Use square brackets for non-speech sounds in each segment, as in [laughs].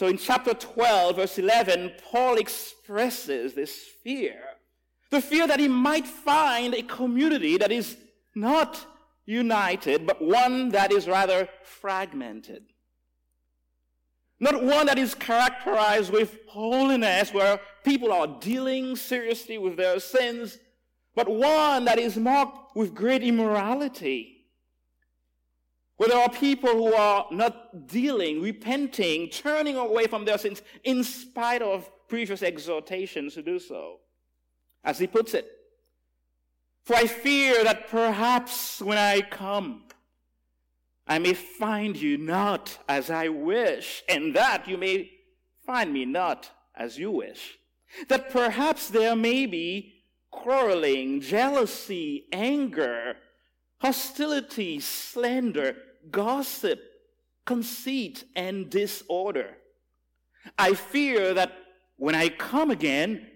So in chapter 12, verse 11, Paul expresses this fear. The fear that he might find a community that is not united, but one that is rather fragmented. Not one that is characterized with holiness, where people are dealing seriously with their sins, but one that is marked with great immorality. Where there are people who are not dealing, repenting, turning away from their sins in spite of previous exhortations to do so. As he puts it, for I fear that perhaps when I come, I may find you not as I wish, and that you may find me not as you wish. That perhaps there may be quarreling, jealousy, anger, hostility, slander, gossip, conceit, and disorder. I fear that when I come again,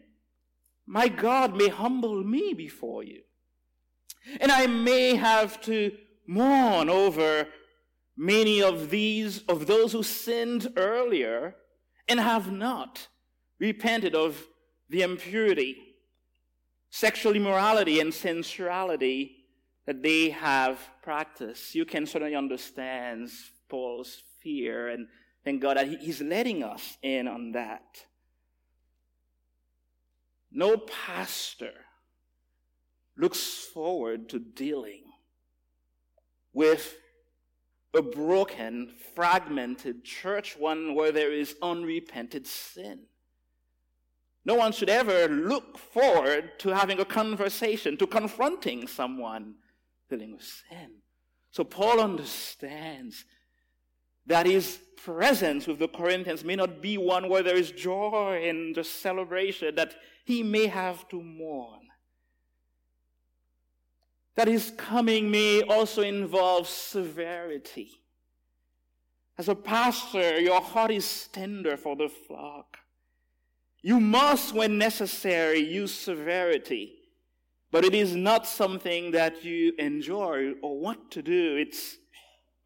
my God may humble me before you. And I may have to mourn over many of these, of those who sinned earlier and have not repented of the impurity, sexual immorality, and sensuality that they have practiced. You can certainly understand Paul's fear and thank God that he's letting us in on that. No pastor looks forward to dealing with a broken, fragmented church, one where there is unrepented sin. No one should ever look forward to having a conversation, to confronting someone dealing with sin. So Paul understands that his presence with the Corinthians may not be one where there is joy and the celebration, that he may have to mourn that his coming may also involve severity. As a pastor, your heart is tender for the flock. You must, when necessary, use severity, but it is not something that you enjoy or want to do. It's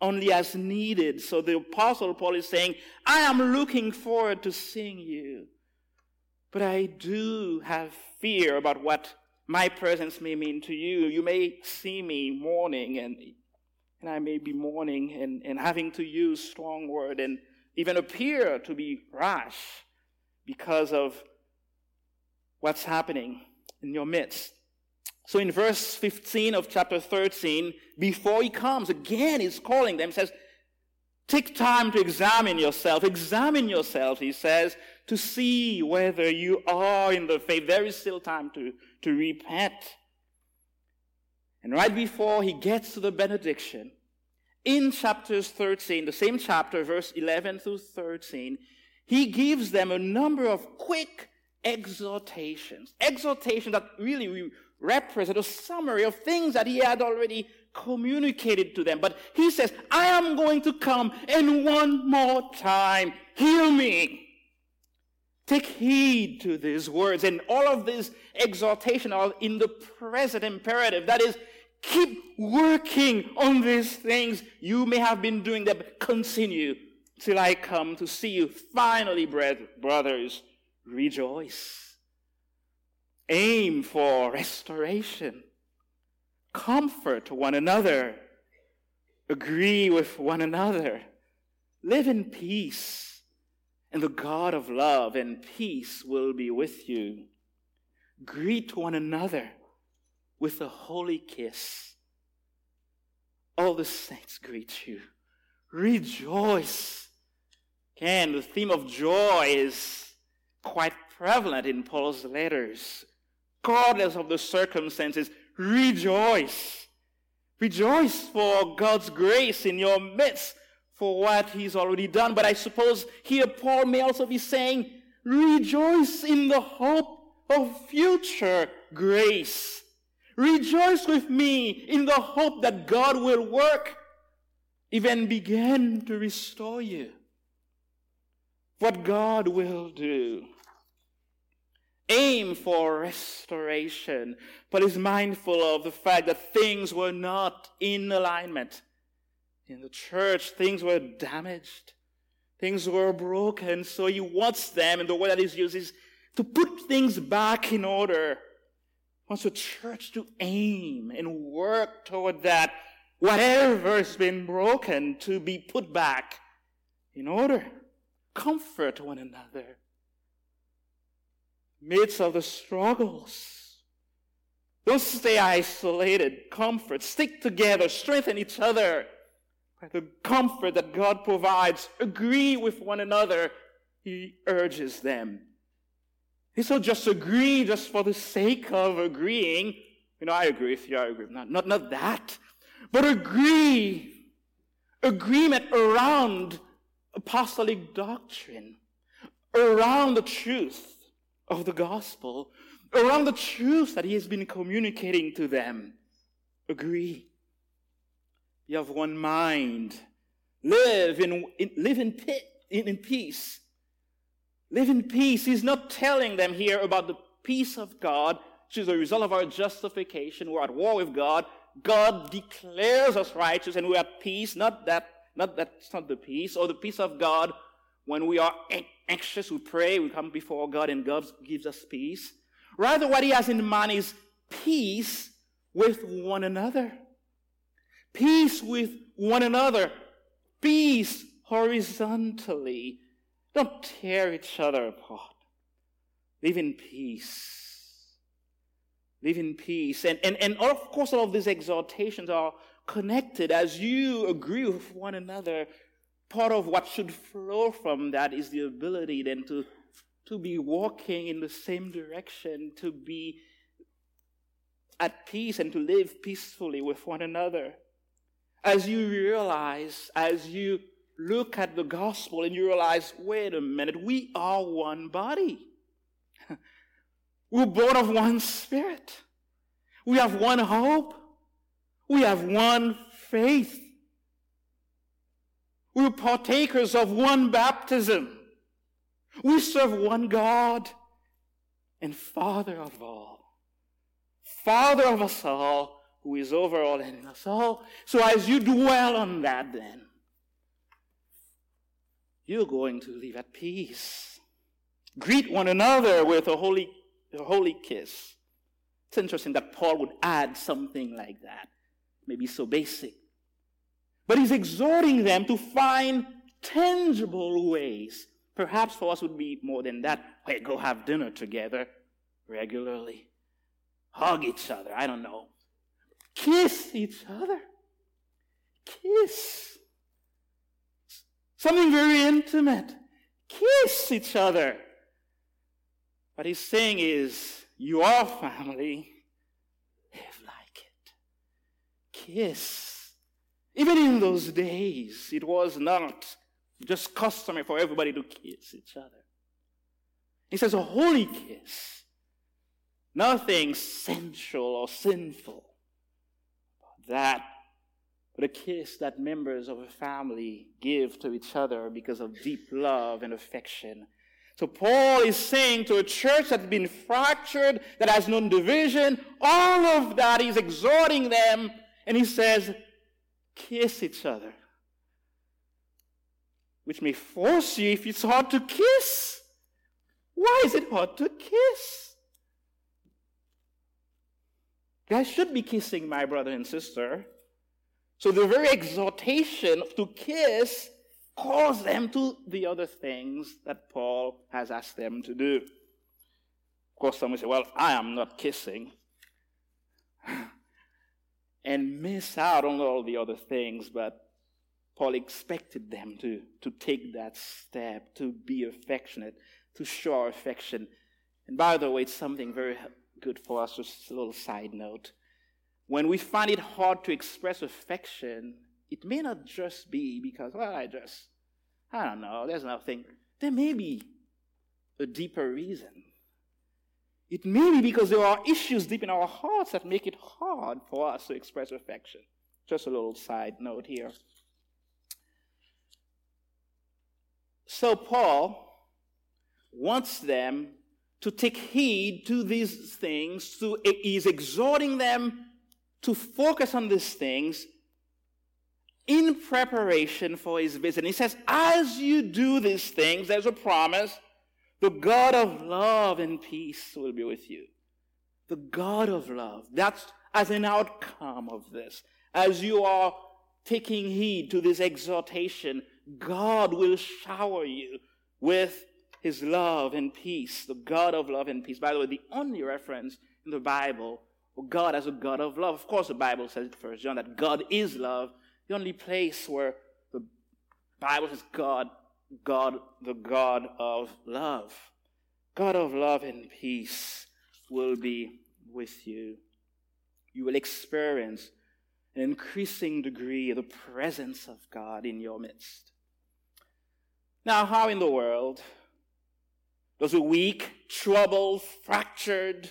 only as needed. So the apostle Paul is saying, I am looking forward to seeing you, but I do have fear about what my presence may mean to you. You may see me mourning and, and I may be mourning and, and having to use strong word and even appear to be rash because of what's happening in your midst. So in verse 15 of chapter 13, before he comes, again he's calling them, says, Take time to examine yourself. Examine yourself, he says, to see whether you are in the faith. There is still time to, to repent. And right before he gets to the benediction, in chapters 13, the same chapter, verse 11 through 13, he gives them a number of quick exhortations. Exhortations that really represent a summary of things that he had already communicated to them. But he says, I am going to come and one more time, heal me. Take heed to these words. And all of this exhortation are in the present imperative. That is, keep working on these things. You may have been doing them. Continue till I come to see you. Finally, brothers, rejoice. Aim for restoration. Comfort one another. Agree with one another. Live in peace and the God of love and peace will be with you. Greet one another with a holy kiss. All the saints greet you. Rejoice. Again, the theme of joy is quite prevalent in Paul's letters. Regardless of the circumstances, rejoice. Rejoice for God's grace in your midst for what he's already done. But I suppose here Paul may also be saying, rejoice in the hope of future grace. Rejoice with me in the hope that God will work, even begin to restore you. What God will do. Aim for restoration, but is mindful of the fact that things were not in alignment in the church, things were damaged. Things were broken, so he wants them, and the word that is used is to put things back in order. Wants the church to aim and work toward that. Whatever has been broken to be put back in order. Comfort one another. Midst of the struggles. Don't stay isolated. Comfort. Stick together. Strengthen each other the comfort that God provides, agree with one another, he urges them. He said, just agree just for the sake of agreeing. You know, I agree with you, I agree. Not, not, not that. But agree. Agreement around apostolic doctrine, around the truth of the gospel, around the truth that he has been communicating to them. Agree. You have one mind. Live in, in live in, in, in peace. Live in peace. He's not telling them here about the peace of God, which is a result of our justification. We're at war with God. God declares us righteous and we're at peace. Not that, not that's not the peace, or the peace of God when we are anxious, we pray, we come before God and God gives us peace. Rather, what he has in mind is peace with one another peace with one another, peace horizontally. Don't tear each other apart. Live in peace. Live in peace. And, and, and of course, all of these exhortations are connected as you agree with one another. Part of what should flow from that is the ability then to, to be walking in the same direction, to be at peace and to live peacefully with one another as you realize, as you look at the gospel and you realize, wait a minute, we are one body. [laughs] We're born of one spirit. We have one hope. We have one faith. We're partakers of one baptism. We serve one God and Father of all. Father of us all who is over all and in us all. So as you dwell on that, then, you're going to live at peace. Greet one another with a holy, a holy kiss. It's interesting that Paul would add something like that, maybe so basic. But he's exhorting them to find tangible ways. Perhaps for us would be more than that. Hey, go have dinner together regularly. Hug each other. I don't know. Kiss each other. Kiss. Something very intimate. Kiss each other. What he's saying is, you are family. Live like it. Kiss. Even in those days, it was not just customary for everybody to kiss each other. He says a holy kiss. Nothing sensual or sinful that, but a kiss that members of a family give to each other because of deep love and affection. So Paul is saying to a church that's been fractured, that has known division, all of that, he's exhorting them, and he says, kiss each other. Which may force you if it's hard to kiss. Why is it hard to kiss? I should be kissing my brother and sister. So the very exhortation to kiss calls them to the other things that Paul has asked them to do. Of course, some will say, well, I am not kissing. And miss out on all the other things, but Paul expected them to, to take that step, to be affectionate, to show affection. And by the way, it's something very good for us, just a little side note. When we find it hard to express affection, it may not just be because, well, I just, I don't know, there's nothing. There may be a deeper reason. It may be because there are issues deep in our hearts that make it hard for us to express affection. Just a little side note here. So, Paul wants them to take heed to these things. To, he's exhorting them to focus on these things in preparation for his visit. And he says, as you do these things, there's a promise the God of love and peace will be with you. The God of love. That's as an outcome of this. As you are taking heed to this exhortation, God will shower you with his love and peace, the God of love and peace. By the way, the only reference in the Bible for God as a God of love. Of course, the Bible says, in First John, that God is love. The only place where the Bible says God, God, the God of love. God of love and peace will be with you. You will experience an increasing degree of the presence of God in your midst. Now, how in the world does a weak, troubled, fractured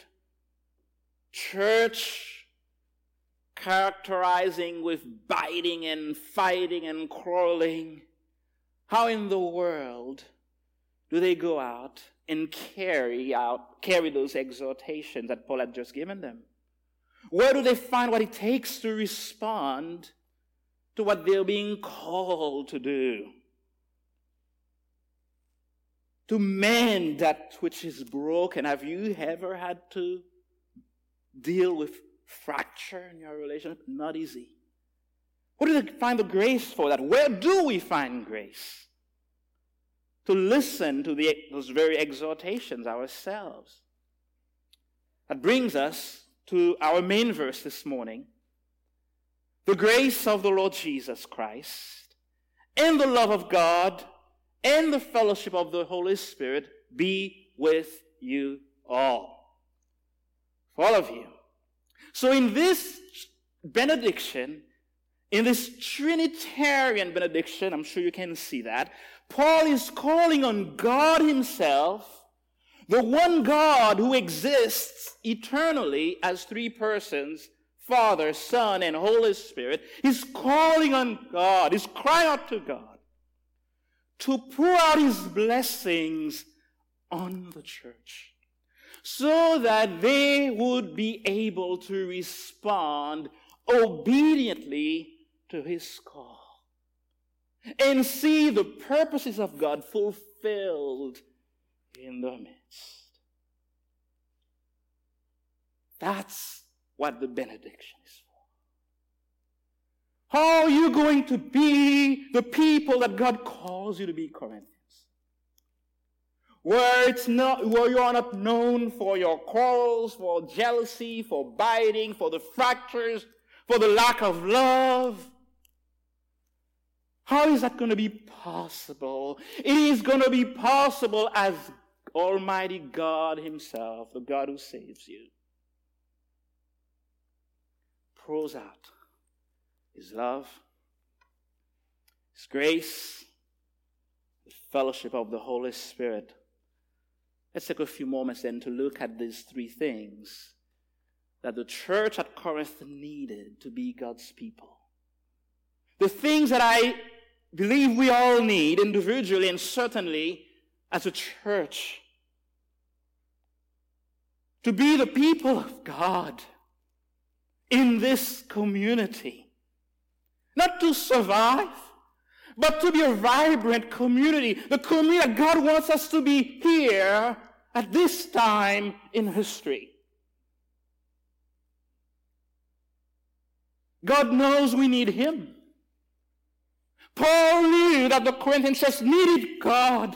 church characterizing with biting and fighting and quarreling, how in the world do they go out and carry out, carry those exhortations that Paul had just given them? Where do they find what it takes to respond to what they're being called to do? To mend that which is broken. Have you ever had to deal with fracture in your relationship? Not easy. Where do we find the grace for that? Where do we find grace? To listen to the, those very exhortations ourselves. That brings us to our main verse this morning. The grace of the Lord Jesus Christ and the love of God and the fellowship of the Holy Spirit be with you all. For all of you. So in this benediction, in this Trinitarian benediction, I'm sure you can see that, Paul is calling on God Himself, the one God who exists eternally as three persons, Father, Son, and Holy Spirit. He's calling on God, he's crying out to God to pour out His blessings on the church so that they would be able to respond obediently to His call and see the purposes of God fulfilled in the midst. That's what the benediction is for. How are you going to be the people that God calls you to be, Corinthians? Where it's not, where you are not known for your quarrels, for jealousy, for biting, for the fractures, for the lack of love. How is that going to be possible? It is going to be possible as Almighty God Himself, the God who saves you, pours out His love, His grace, the fellowship of the Holy Spirit. Let's take a few moments then to look at these three things that the church at Corinth needed to be God's people. The things that I believe we all need individually and certainly as a church to be the people of God in this community. Not to survive, but to be a vibrant community. The community God wants us to be here at this time in history. God knows we need Him. Paul knew that the Corinthians just needed God.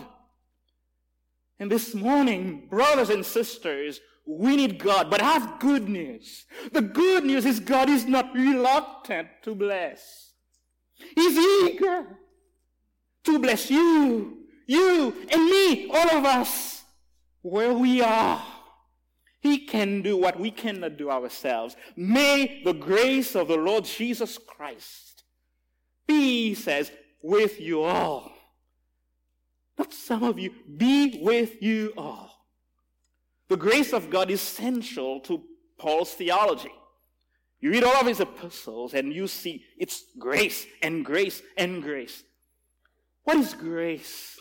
And this morning, brothers and sisters, we need God, but have good news. The good news is God is not reluctant to bless. He's eager to bless you, you and me, all of us, where we are. He can do what we cannot do ourselves. May the grace of the Lord Jesus Christ be, says, with you all. Not some of you, be with you all. The grace of God is central to Paul's theology. You read all of his epistles and you see it's grace and grace and grace. What is grace?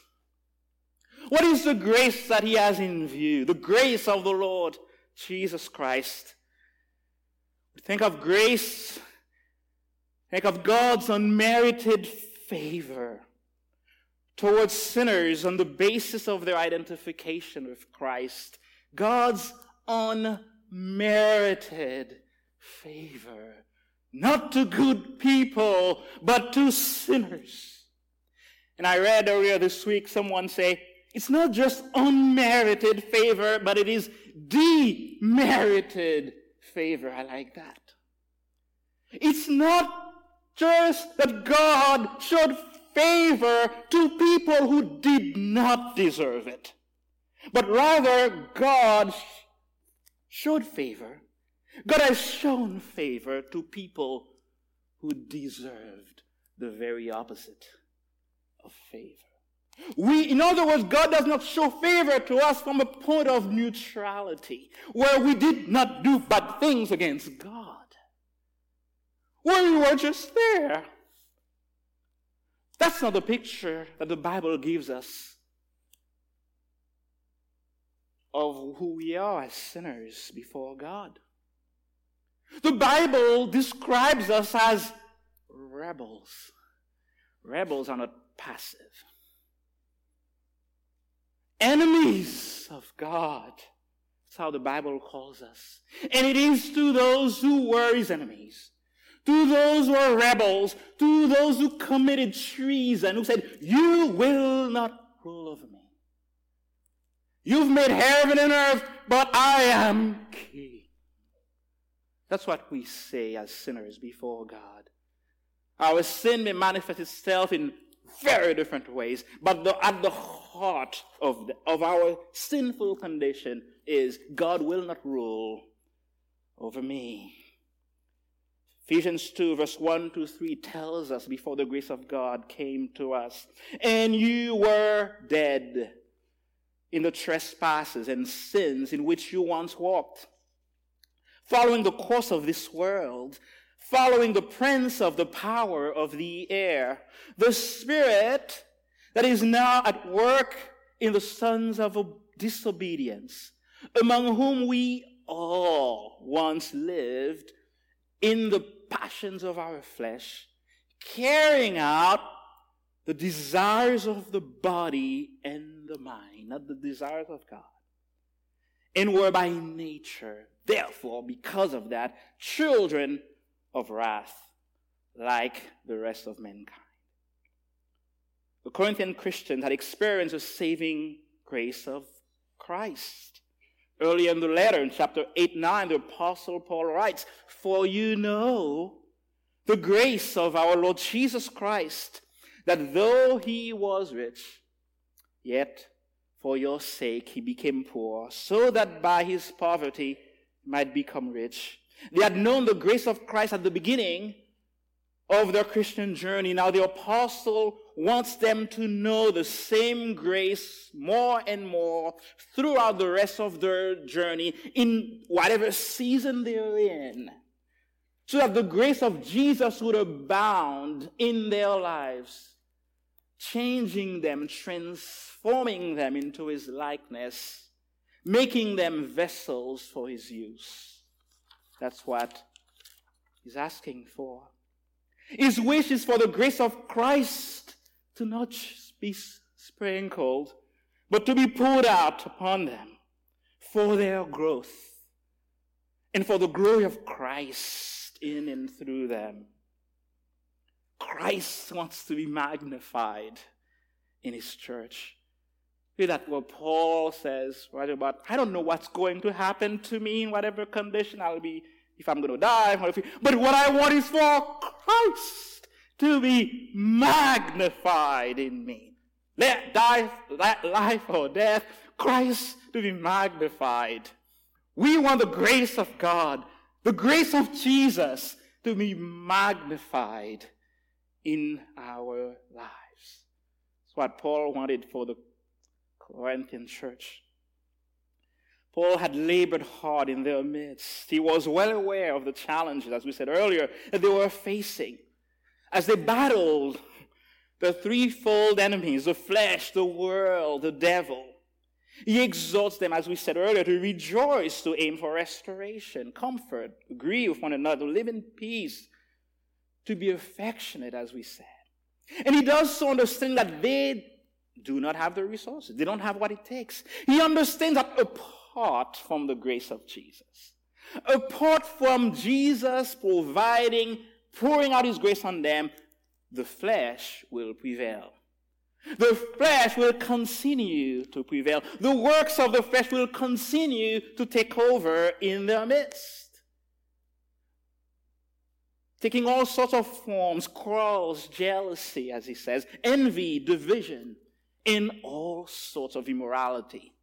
What is the grace that he has in view? The grace of the Lord Jesus Christ. Think of grace Think of God's unmerited favor towards sinners on the basis of their identification with Christ. God's unmerited favor. Not to good people, but to sinners. And I read earlier this week someone say, it's not just unmerited favor, but it is demerited favor. I like that. It's not just that God showed favor to people who did not deserve it, but rather God showed favor. God has shown favor to people who deserved the very opposite of favor. We, in other words, God does not show favor to us from a point of neutrality, where we did not do bad things against God. We were just there. That's not the picture that the Bible gives us of who we are as sinners before God. The Bible describes us as rebels. Rebels are not passive enemies of God. That's how the Bible calls us. And it is to those who were his enemies, to those who are rebels, to those who committed treason, who said, You will not rule over me. You've made heaven and earth, but I am king. That's what we say as sinners before God. Our sin may manifest itself in very different ways, but the, at the heart of, the, of our sinful condition is God will not rule over me. Ephesians 2, verse 1 to 3 tells us before the grace of God came to us, and you were dead in the trespasses and sins in which you once walked, following the course of this world following the prince of the power of the air, the spirit that is now at work in the sons of disobedience, among whom we all once lived in the passions of our flesh, carrying out the desires of the body and the mind, not the desires of God. And were by nature, therefore, because of that, children of wrath like the rest of mankind. The Corinthian Christians had experienced the saving grace of Christ. Earlier in the letter, in chapter 8 9, the Apostle Paul writes, For you know the grace of our Lord Jesus Christ, that though he was rich, yet for your sake he became poor, so that by his poverty might become rich. They had known the grace of Christ at the beginning of their Christian journey. Now the apostle wants them to know the same grace more and more throughout the rest of their journey in whatever season they're in. So that the grace of Jesus would abound in their lives, changing them, transforming them into his likeness, making them vessels for his use. That's what he's asking for. His wish is for the grace of Christ to not be sprinkled, but to be poured out upon them for their growth and for the glory of Christ in and through them. Christ wants to be magnified in his church. See that what Paul says right about, I don't know what's going to happen to me in whatever condition I'll be, if I'm going to die, but what I want is for Christ to be magnified in me. Let die, life or death, Christ to be magnified. We want the grace of God, the grace of Jesus to be magnified in our lives. That's what Paul wanted for the Corinthian church. Paul had labored hard in their midst. He was well aware of the challenges, as we said earlier, that they were facing as they battled the threefold enemies the flesh, the world, the devil. He exhorts them, as we said earlier, to rejoice, to aim for restoration, comfort, agree with one another, live in peace, to be affectionate, as we said. And he does so understanding that they do not have the resources. They don't have what it takes. He understands that apart from the grace of Jesus, apart from Jesus providing, pouring out his grace on them, the flesh will prevail. The flesh will continue to prevail. The works of the flesh will continue to take over in their midst. Taking all sorts of forms, quarrels, jealousy, as he says, envy, division, in all sorts of immorality.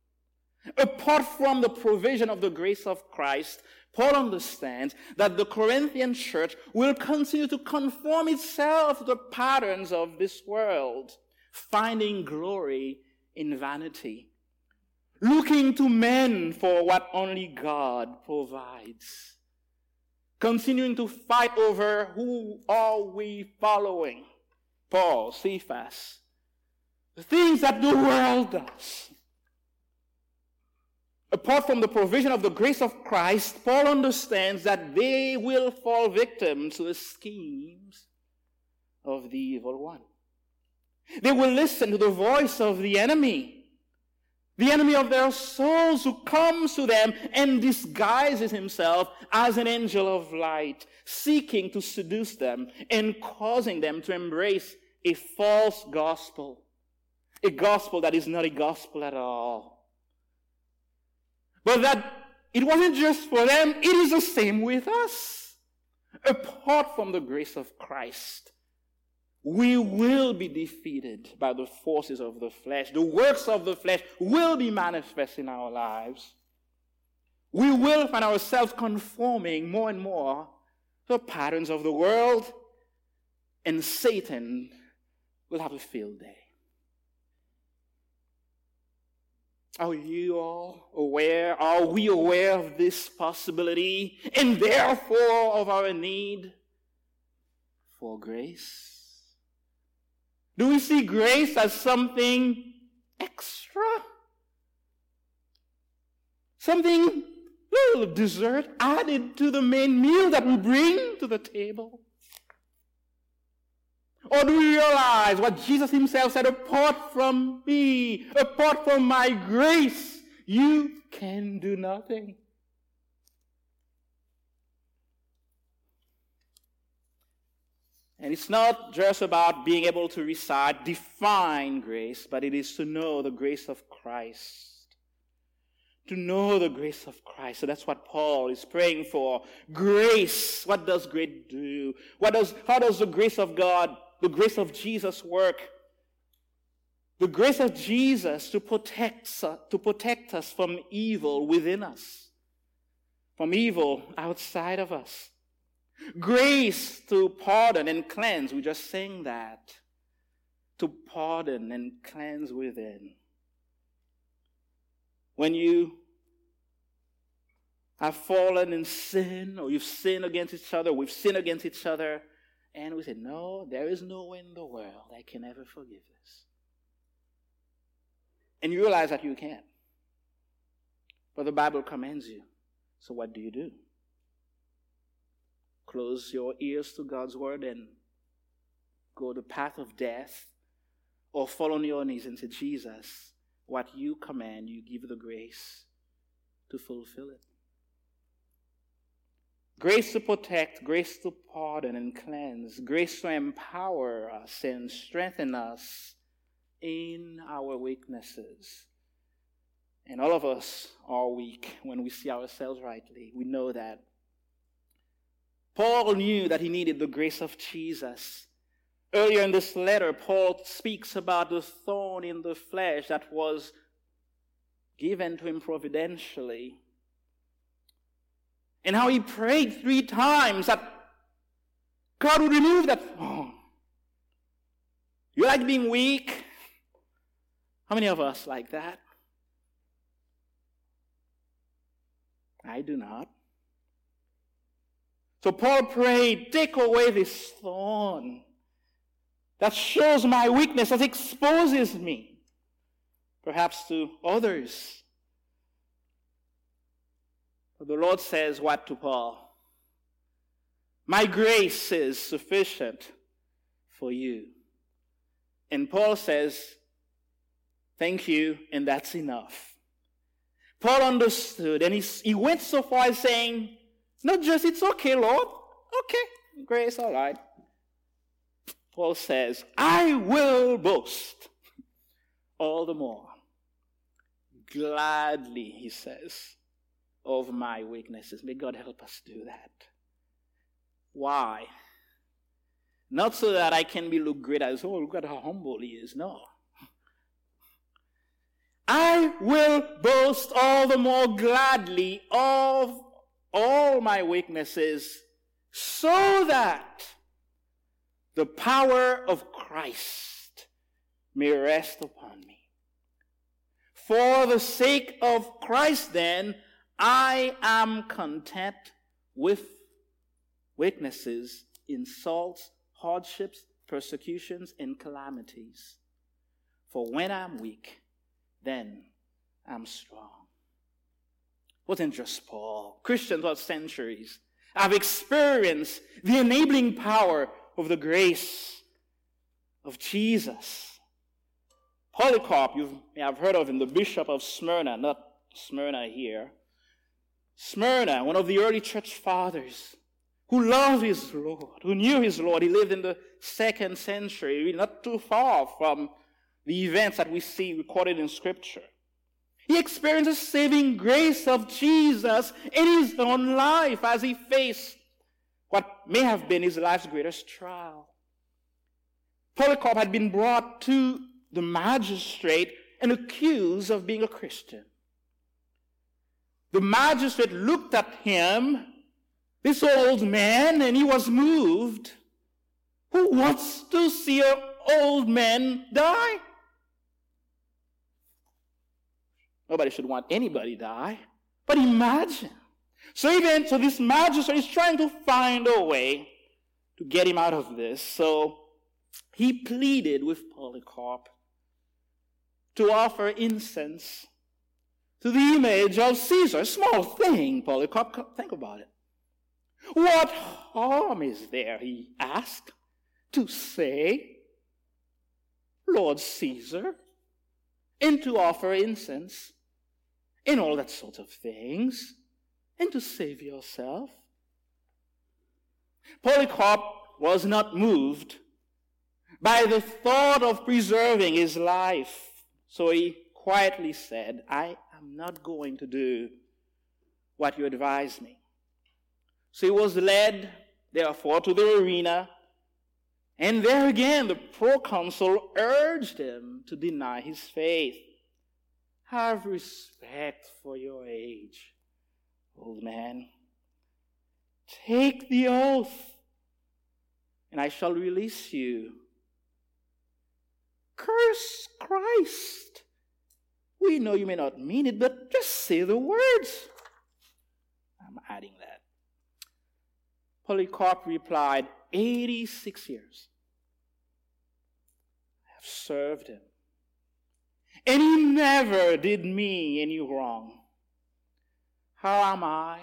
Apart from the provision of the grace of Christ, Paul understands that the Corinthian church will continue to conform itself to the patterns of this world, finding glory in vanity, looking to men for what only God provides, continuing to fight over who are we following. Paul, Cephas, the things that the world does. Apart from the provision of the grace of Christ, Paul understands that they will fall victim to the schemes of the evil one. They will listen to the voice of the enemy, the enemy of their souls who comes to them and disguises himself as an angel of light, seeking to seduce them and causing them to embrace a false gospel a gospel that is not a gospel at all. But that it wasn't just for them, it is the same with us. Apart from the grace of Christ, we will be defeated by the forces of the flesh. The works of the flesh will be manifest in our lives. We will find ourselves conforming more and more to the patterns of the world, and Satan will have a field day. Are you all aware? Are we aware of this possibility and therefore of our need for grace? Do we see grace as something extra? Something little dessert added to the main meal that we bring to the table? Or do you realize what Jesus himself said, apart from me, apart from my grace, you can do nothing? And it's not just about being able to recite, define grace, but it is to know the grace of Christ. To know the grace of Christ. So that's what Paul is praying for. Grace. What does grace do? What does, how does the grace of God the grace of Jesus work. The grace of Jesus to protect, to protect us from evil within us, from evil outside of us. Grace to pardon and cleanse. We just sang that. To pardon and cleanse within. When you have fallen in sin, or you've sinned against each other, we've sinned against each other, and we said, No, there is no one in the world that can ever forgive this. And you realize that you can't. But the Bible commands you. So what do you do? Close your ears to God's word and go the path of death, or fall on your knees and say, Jesus, what you command, you give the grace to fulfill it. Grace to protect, grace to pardon and cleanse, grace to empower us and strengthen us in our weaknesses. And all of us are weak when we see ourselves rightly. We know that. Paul knew that he needed the grace of Jesus. Earlier in this letter, Paul speaks about the thorn in the flesh that was given to him providentially and how he prayed three times that God would remove that. thorn. You like being weak? How many of us like that? I do not. So Paul prayed, take away this thorn that shows my weakness, that exposes me, perhaps to others. The Lord says what to Paul? My grace is sufficient for you. And Paul says, Thank you, and that's enough. Paul understood, and he, he went so far as saying, Not just, it's okay, Lord. Okay, grace, all right. Paul says, I will boast all the more. Gladly, he says, of my weaknesses. May God help us do that. Why? Not so that I can be look great as, oh, look at how humble he is. No. I will boast all the more gladly of all my weaknesses so that the power of Christ may rest upon me. For the sake of Christ, then, I am content with weaknesses, insults, hardships, persecutions, and calamities. For when I'm weak, then I'm strong. Wasn't just Paul. Christians for centuries have experienced the enabling power of the grace of Jesus. Polycarp, you may have heard of him, the bishop of Smyrna, not Smyrna here. Smyrna, one of the early church fathers, who loved his Lord, who knew his Lord. He lived in the second century, not too far from the events that we see recorded in Scripture. He experienced the saving grace of Jesus in his own life as he faced what may have been his life's greatest trial. Polycarp had been brought to the magistrate and accused of being a Christian. The magistrate looked at him, this old man, and he was moved. Who wants to see an old man die? Nobody should want anybody die. But imagine so even so this magistrate is trying to find a way to get him out of this. So he pleaded with Polycarp to offer incense to the image of Caesar. Small thing, Polycarp. Think about it. What harm is there, he asked, to say, Lord Caesar, and to offer incense and all that sort of things? and to save yourself. Polycarp was not moved by the thought of preserving his life. So he quietly said, I am not going to do what you advise me. So he was led, therefore, to the arena. And there again, the proconsul urged him to deny his faith. Have respect for your age old man, take the oath, and I shall release you. Curse Christ. We know you may not mean it, but just say the words. I'm adding that. Polycarp replied, 86 years. I have served him. And he never did me any wrong. How am I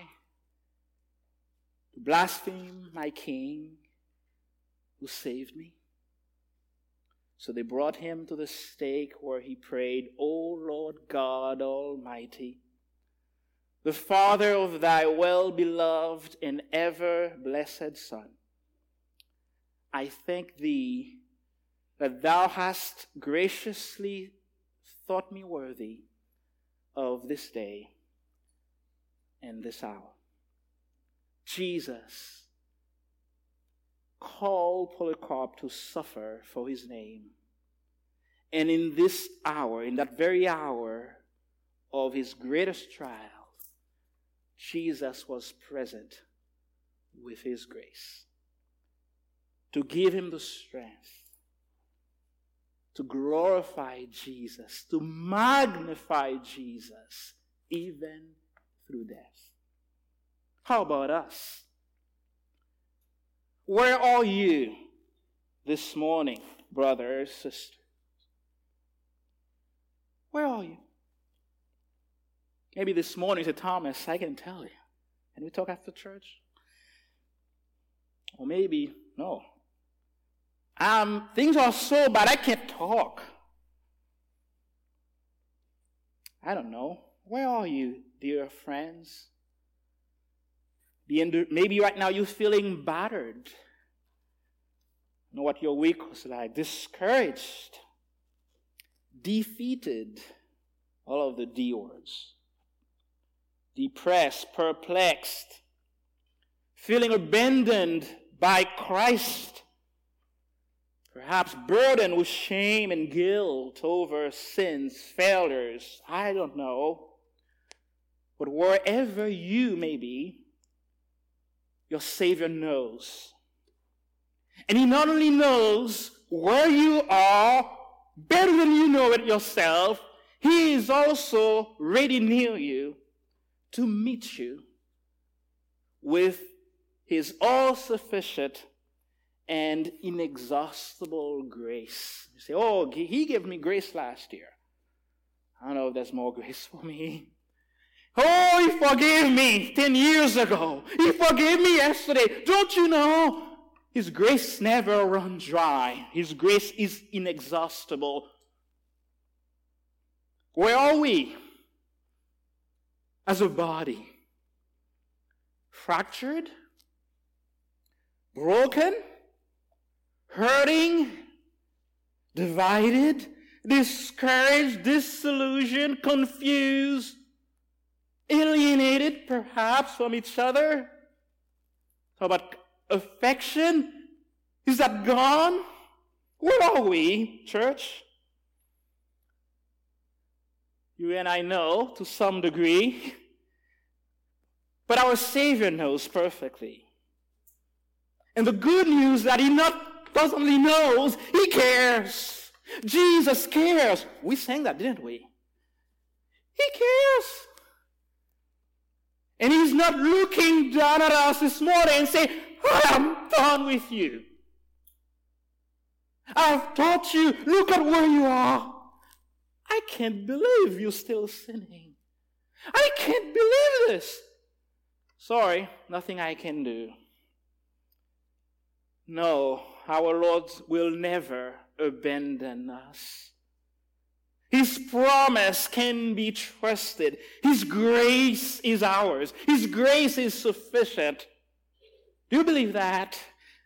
to blaspheme my king who saved me? So they brought him to the stake where he prayed, O Lord God Almighty, the Father of thy well beloved and ever blessed Son, I thank thee that thou hast graciously thought me worthy of this day and this hour. Jesus called Polycarp to suffer for his name. And in this hour, in that very hour of his greatest trial, Jesus was present with his grace to give him the strength to glorify Jesus, to magnify Jesus, even through death. How about us? Where are you this morning, brothers, sisters? Where are you? Maybe this morning said Thomas, I can tell you. And we talk after church? Or maybe, no. Um, things are so bad I can't talk. I don't know. Where are you, dear friends? Maybe right now you're feeling battered. Know what your week was like, discouraged, defeated, all of the D words, depressed, perplexed, feeling abandoned by Christ, perhaps burdened with shame and guilt over sins, failures, I don't know. But wherever you may be, your Savior knows. And He not only knows where you are better than you know it yourself, He is also ready near you to meet you with His all sufficient and inexhaustible grace. You say, Oh, He gave me grace last year. I don't know if there's more grace [laughs] for me. Oh, he forgave me 10 years ago. He forgave me yesterday. Don't you know? His grace never runs dry. His grace is inexhaustible. Where are we as a body? Fractured? Broken? Hurting? Divided? Discouraged? Disillusioned? Confused? Alienated perhaps from each other? How about affection? Is that gone? Where are we, church? You and I know to some degree, but our Savior knows perfectly. And the good news that He not only knows, He cares. Jesus cares. We sang that, didn't we? He cares. And he's not looking down at us this morning and saying, I am done with you. I've taught you, look at where you are. I can't believe you're still sinning. I can't believe this. Sorry, nothing I can do. No, our Lord will never abandon us. His promise can be trusted. His grace is ours. His grace is sufficient. Do you believe that?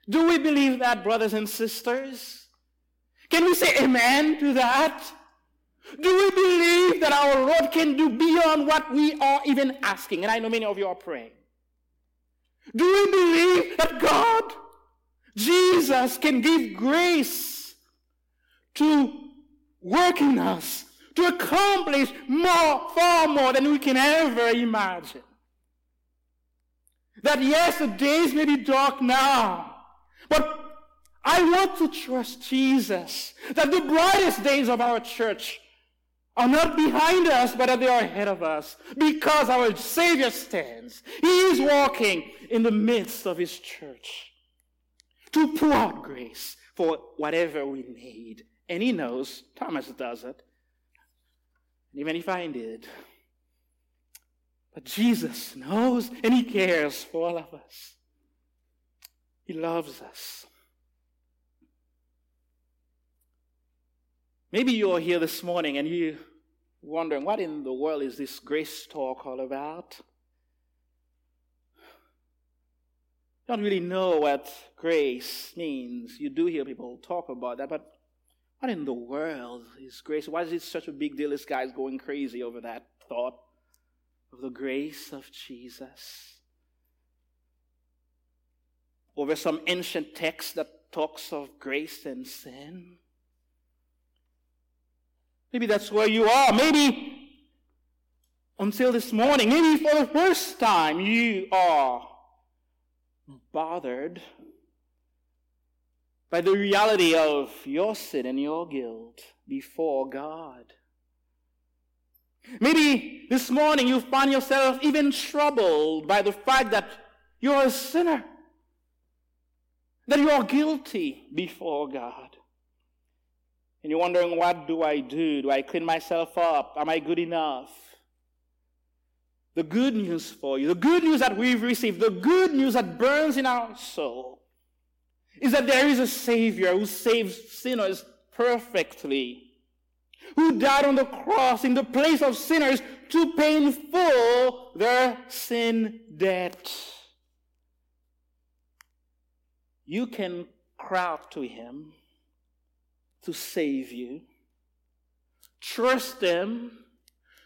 Do we believe that, brothers and sisters? Can we say amen to that? Do we believe that our Lord can do beyond what we are even asking? And I know many of you are praying. Do we believe that God, Jesus, can give grace to work in us to accomplish more, far more than we can ever imagine. That yes, the days may be dark now, but I want to trust Jesus that the brightest days of our church are not behind us, but that they are ahead of us because our Savior stands. He is walking in the midst of His church to pour out grace for whatever we need and he knows, Thomas does it. And even if I did. But Jesus knows and he cares for all of us. He loves us. Maybe you're here this morning and you're wondering, what in the world is this grace talk all about? You don't really know what grace means. You do hear people talk about that, but what in the world is grace? Why is it such a big deal? This guy's going crazy over that thought of the grace of Jesus. Over some ancient text that talks of grace and sin. Maybe that's where you are. Maybe until this morning, maybe for the first time, you are bothered by the reality of your sin and your guilt before God. Maybe this morning you find yourself even troubled by the fact that you're a sinner, that you are guilty before God. And you're wondering, what do I do? Do I clean myself up? Am I good enough? The good news for you, the good news that we've received, the good news that burns in our soul is that there is a Savior who saves sinners perfectly, who died on the cross in the place of sinners to pay in full their sin debt. You can cry out to Him to save you. Trust Him.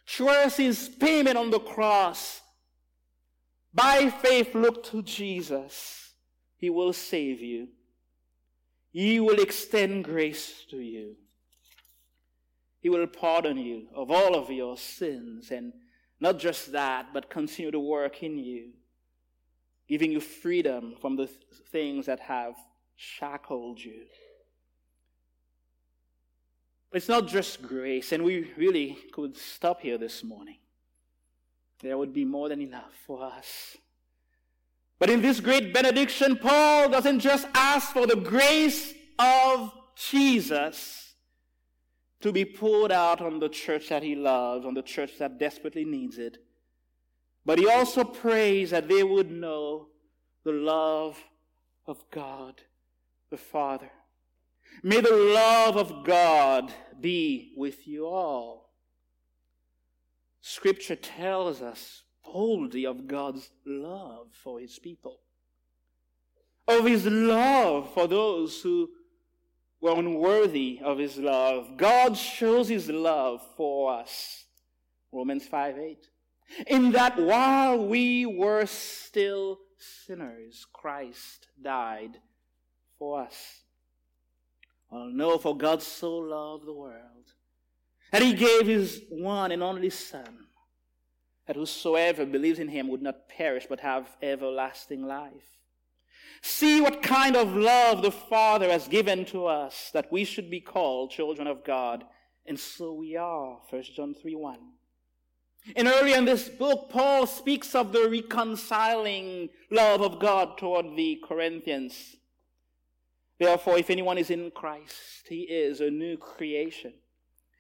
Trust His payment on the cross. By faith, look to Jesus. He will save you. He will extend grace to you. He will pardon you of all of your sins. And not just that, but continue to work in you, giving you freedom from the things that have shackled you. But it's not just grace, and we really could stop here this morning. There would be more than enough for us. But in this great benediction, Paul doesn't just ask for the grace of Jesus to be poured out on the church that he loves, on the church that desperately needs it, but he also prays that they would know the love of God the Father. May the love of God be with you all. Scripture tells us boldly of God's love for his people, of his love for those who were unworthy of his love. God shows his love for us. Romans 5 8. In that while we were still sinners, Christ died for us. Well, no, for God so loved the world that he gave his one and only Son that whosoever believes in him would not perish but have everlasting life. See what kind of love the Father has given to us that we should be called children of God. And so we are. 1 John 3 1. And earlier in this book, Paul speaks of the reconciling love of God toward the Corinthians. Therefore, if anyone is in Christ, he is a new creation.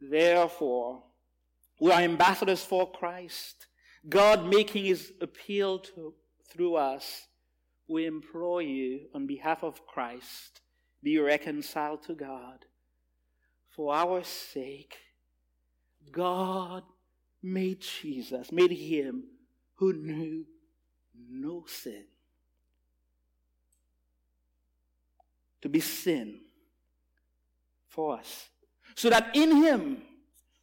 Therefore, we are ambassadors for Christ. God making his appeal to, through us, we implore you on behalf of Christ, be reconciled to God. For our sake, God made Jesus, made him who knew no sin to be sin for us so that in him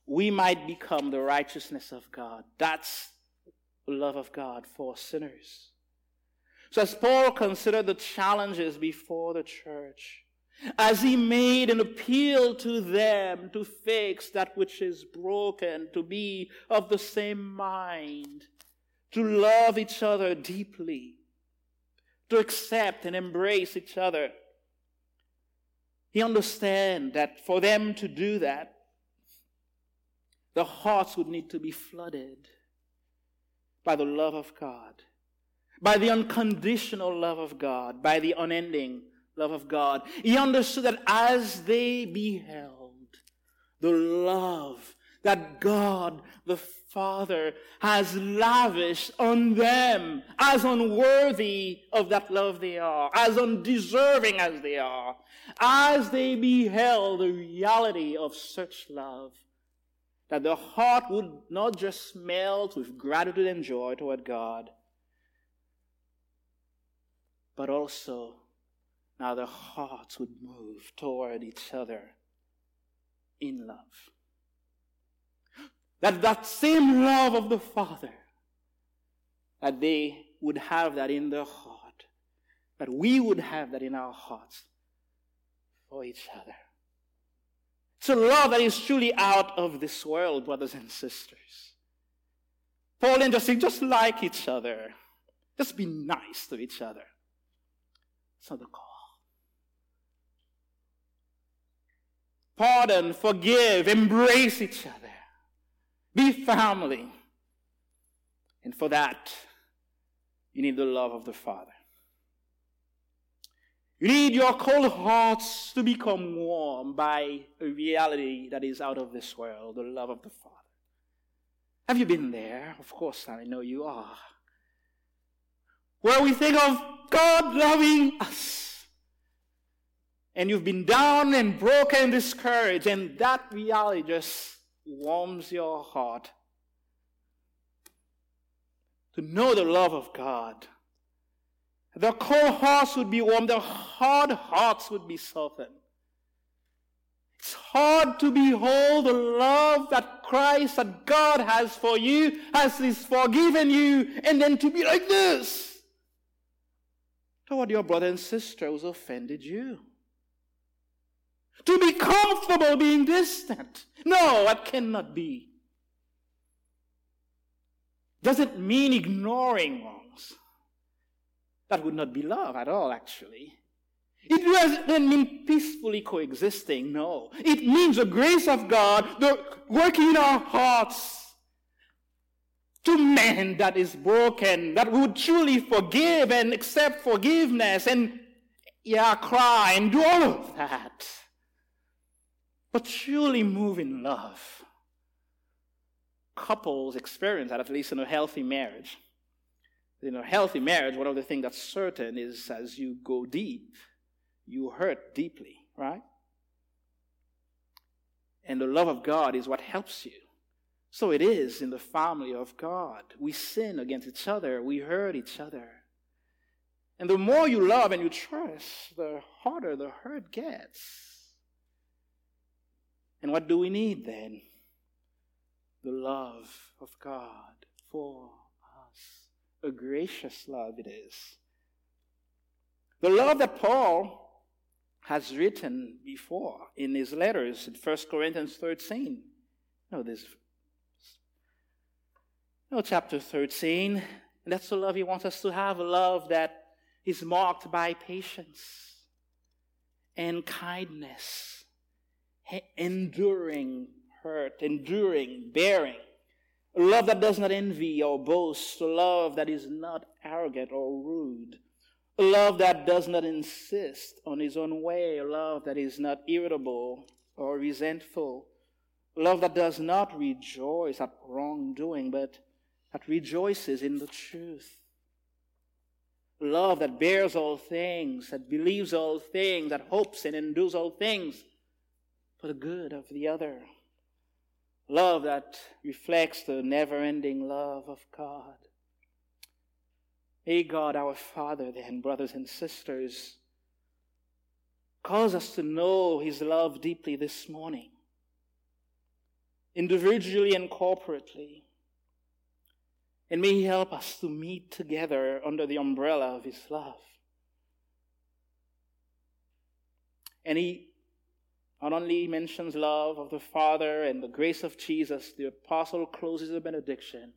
we might become the righteousness of God. That's the love of God for sinners. So as Paul considered the challenges before the church, as he made an appeal to them to fix that which is broken, to be of the same mind, to love each other deeply, to accept and embrace each other, he understands that for them to do that, the hearts would need to be flooded by the love of God, by the unconditional love of God, by the unending love of God. He understood that as they beheld the love that God the Father has lavished on them as unworthy of that love they are, as undeserving as they are, as they beheld the reality of such love, that their heart would not just melt with gratitude and joy toward God, but also now their hearts would move toward each other in love. That that same love of the Father, that they would have that in their heart, that we would have that in our hearts for each other. It's a love that is truly out of this world, brothers and sisters. Paul and just just like each other. Just be nice to each other. It's not the call. pardon, forgive, embrace each other. Be family. And for that, you need the love of the Father. You need your cold hearts to become warm by a reality that is out of this world, the love of the Father. Have you been there? Of course, I know you are. Where we think of God loving us. And you've been down and broken and discouraged, and that reality just warms your heart. To know the love of God the cold hearts would be warm. The hard hearts would be softened. It's hard to behold the love that Christ, that God has for you, has He's forgiven you, and then to be like this toward your brother and sister who's offended you. To be comfortable being distant. No, that cannot be. Doesn't mean ignoring wrongs. That would not be love at all, actually. It doesn't mean peacefully coexisting, no. It means the grace of God the working in our hearts to man that is broken, that would truly forgive and accept forgiveness and, yeah, cry and do all of that. But truly move in love. Couples experience that, at least in a healthy marriage in a healthy marriage, one of the things that's certain is as you go deep, you hurt deeply, right? And the love of God is what helps you. So it is in the family of God. We sin against each other, we hurt each other. And the more you love and you trust, the harder the hurt gets. And what do we need then? The love of God for us. a gracious love it is. The love that Paul has written before in his letters in 1 Corinthians 13. No, this no chapter 13. And that's the love he wants us to have, a love that is marked by patience and kindness, enduring hurt, enduring, bearing a love that does not envy or boast. A love that is not arrogant or rude. A love that does not insist on his own way. A love that is not irritable or resentful. A love that does not rejoice at wrongdoing, but that rejoices in the truth. Love that bears all things, that believes all things, that hopes and endures all things for the good of the other. Love that reflects the never ending love of God. May God, our Father, then, brothers and sisters, cause us to know His love deeply this morning, individually and corporately. And may He help us to meet together under the umbrella of His love. And He not only mentions love of the Father and the grace of Jesus, the apostle closes the benediction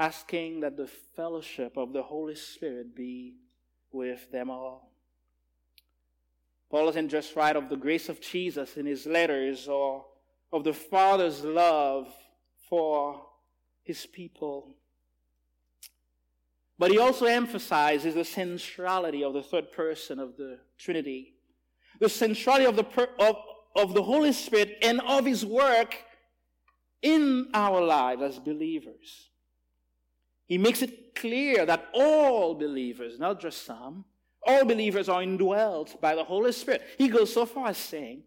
asking that the fellowship of the Holy Spirit be with them all. Paul doesn't just write of the grace of Jesus in his letters or of the Father's love for his people. But he also emphasizes the centrality of the third person of the Trinity the centrality of the, of, of the Holy Spirit and of His work in our lives as believers. He makes it clear that all believers, not just some, all believers are indwelt by the Holy Spirit. He goes so far as saying,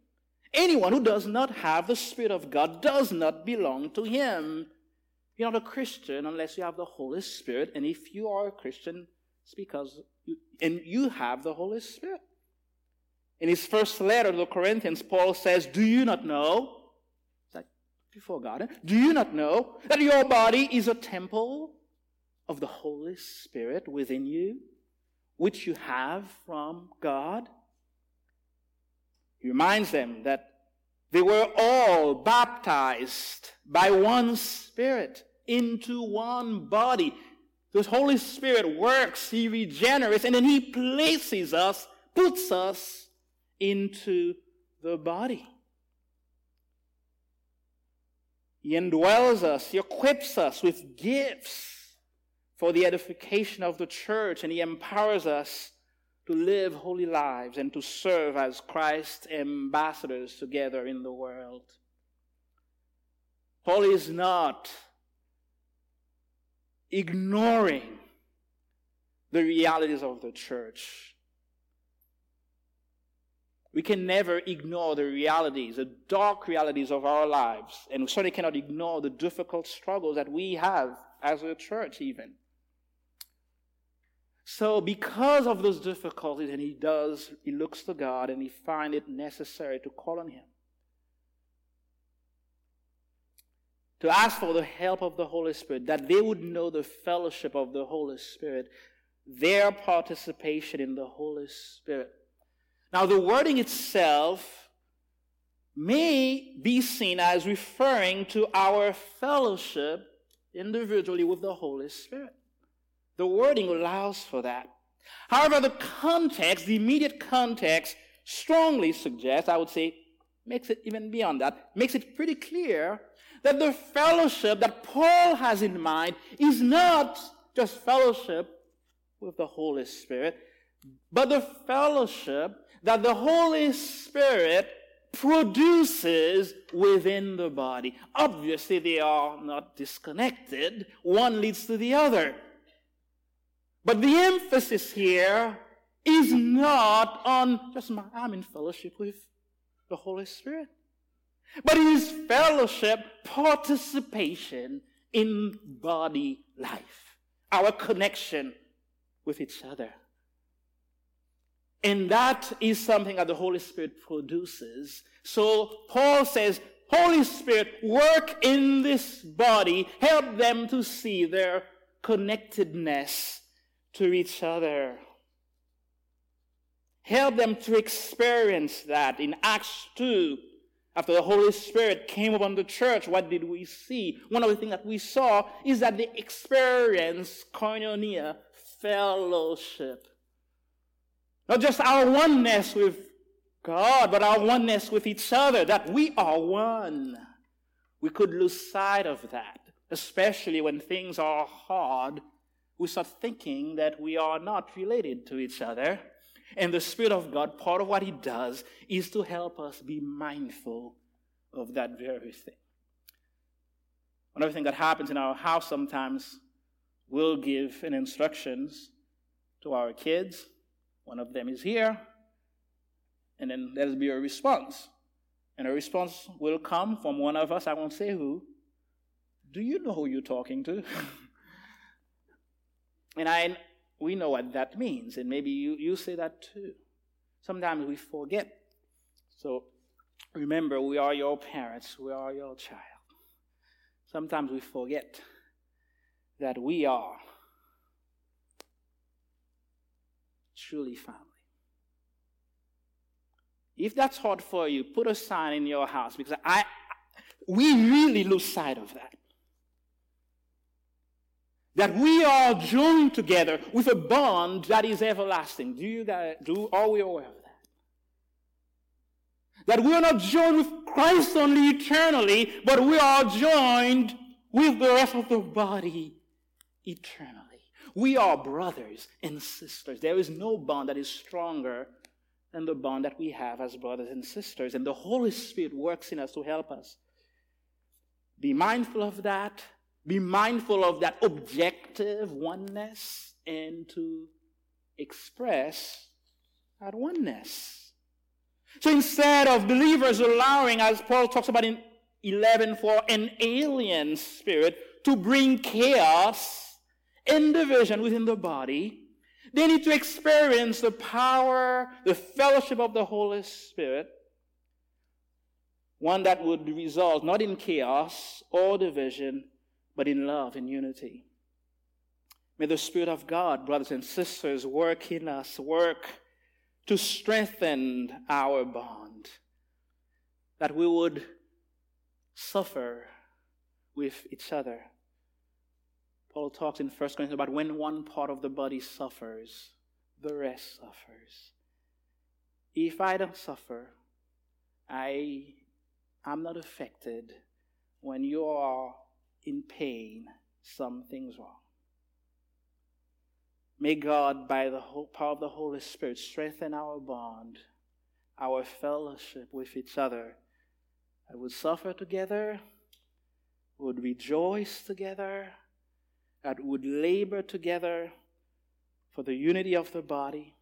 anyone who does not have the Spirit of God does not belong to Him. You're not a Christian unless you have the Holy Spirit, and if you are a Christian, it's because you, and you have the Holy Spirit. In his first letter to the Corinthians, Paul says, Do you not know? That before God, eh? do you not know that your body is a temple of the Holy Spirit within you, which you have from God? He reminds them that they were all baptized by one Spirit into one body. The Holy Spirit works, He regenerates, and then He places us, puts us into the body. He indwells us, He equips us with gifts for the edification of the church, and He empowers us to live holy lives and to serve as Christ's ambassadors together in the world. Paul is not ignoring the realities of the church. We can never ignore the realities, the dark realities of our lives, and we certainly cannot ignore the difficult struggles that we have as a church, even. So, because of those difficulties, and he does, he looks to God and he finds it necessary to call on him. To ask for the help of the Holy Spirit, that they would know the fellowship of the Holy Spirit, their participation in the Holy Spirit. Now, the wording itself may be seen as referring to our fellowship individually with the Holy Spirit. The wording allows for that. However, the context, the immediate context, strongly suggests, I would say, makes it even beyond that, makes it pretty clear that the fellowship that Paul has in mind is not just fellowship with the Holy Spirit, but the fellowship that the Holy Spirit produces within the body. Obviously, they are not disconnected. One leads to the other. But the emphasis here is not on just my, I'm in fellowship with the Holy Spirit, but it is fellowship, participation in body life, our connection with each other. And that is something that the Holy Spirit produces. So Paul says, Holy Spirit, work in this body, help them to see their connectedness to each other. Help them to experience that. In Acts 2, after the Holy Spirit came upon the church, what did we see? One of the things that we saw is that they experienced koinonia, fellowship. Not just our oneness with God, but our oneness with each other, that we are one. We could lose sight of that, especially when things are hard we start thinking that we are not related to each other. And the Spirit of God, part of what He does is to help us be mindful of that very thing. Another thing that happens in our house sometimes, we'll give an instructions to our kids. One of them is here, and then there'll be a response. And a response will come from one of us, I won't say who. Do you know who you're talking to? [laughs] And I, we know what that means, and maybe you, you say that too. Sometimes we forget. So remember, we are your parents, we are your child. Sometimes we forget that we are truly family. If that's hard for you, put a sign in your house because I, we really lose sight of that that we are joined together with a bond that is everlasting. Do you guys, do, are we aware of that? That we are not joined with Christ only eternally, but we are joined with the rest of the body eternally. We are brothers and sisters. There is no bond that is stronger than the bond that we have as brothers and sisters. And the Holy Spirit works in us to help us. Be mindful of that be mindful of that objective oneness and to express that oneness. So instead of believers allowing, as Paul talks about in 11, for an alien spirit to bring chaos and division within the body, they need to experience the power, the fellowship of the Holy Spirit, one that would result not in chaos or division, but in love and unity. May the Spirit of God, brothers and sisters, work in us, work to strengthen our bond, that we would suffer with each other. Paul talks in 1 Corinthians about when one part of the body suffers, the rest suffers. If I don't suffer, I am not affected when you are in pain, something's wrong. May God, by the power of the Holy Spirit, strengthen our bond, our fellowship with each other. I would suffer together, would rejoice together, that would labor together for the unity of the body,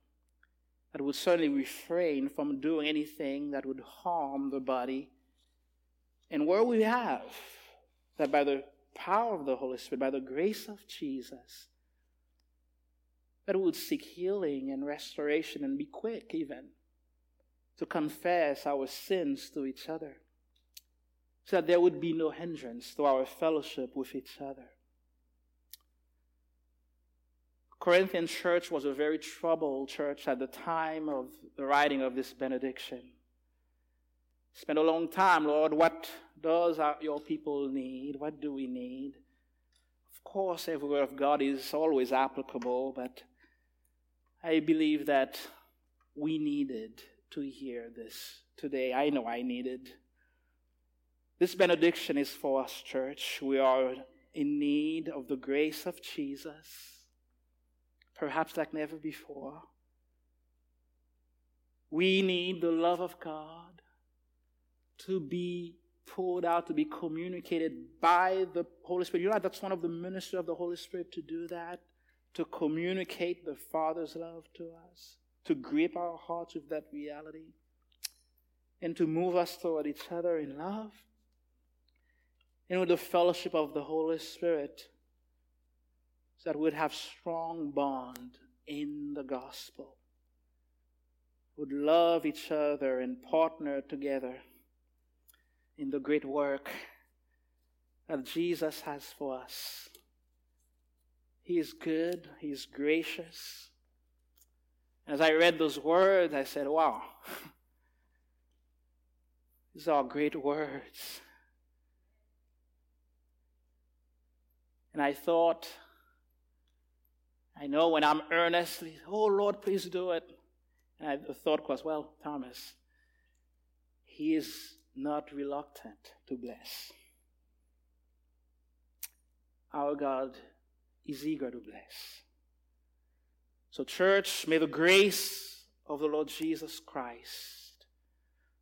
that would certainly refrain from doing anything that would harm the body. And where we have that by the power of the Holy Spirit, by the grace of Jesus, that we would seek healing and restoration and be quick even to confess our sins to each other so that there would be no hindrance to our fellowship with each other. Corinthian church was a very troubled church at the time of the writing of this benediction. Spent a long time, Lord, what does our, your people need? What do we need? Of course, every word of God is always applicable, but I believe that we needed to hear this today. I know I needed. This benediction is for us, church. We are in need of the grace of Jesus perhaps like never before. We need the love of God to be poured out, to be communicated by the Holy Spirit. You know, that's one of the ministry of the Holy Spirit to do that, to communicate the Father's love to us, to grip our hearts with that reality, and to move us toward each other in love. And with the fellowship of the Holy Spirit, so that we'd have strong bond in the gospel. Would love each other and partner together in the great work that Jesus has for us. He is good, He is gracious. As I read those words, I said, wow, [laughs] these are great words. And I thought, I know when I'm earnestly, oh Lord, please do it. And I, the thought was, well, Thomas, he is not reluctant to bless. Our God is eager to bless. So, church, may the grace of the Lord Jesus Christ,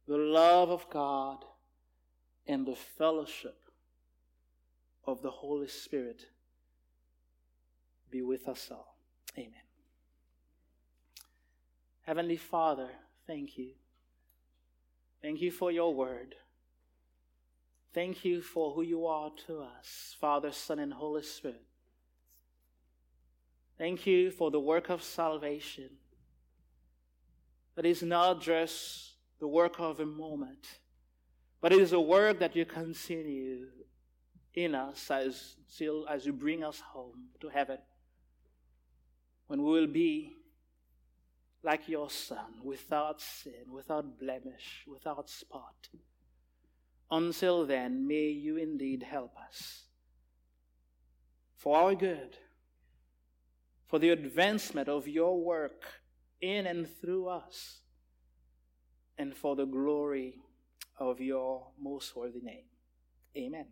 the love of God, and the fellowship of the Holy Spirit be with us all. Amen. Heavenly Father, thank you. Thank you for your word. Thank you for who you are to us, Father, Son, and Holy Spirit. Thank you for the work of salvation. That is not just the work of a moment, but it is a work that you continue in us as, as you bring us home to heaven when we will be like your Son, without sin, without blemish, without spot. Until then, may you indeed help us for our good, for the advancement of your work in and through us, and for the glory of your most worthy name. Amen.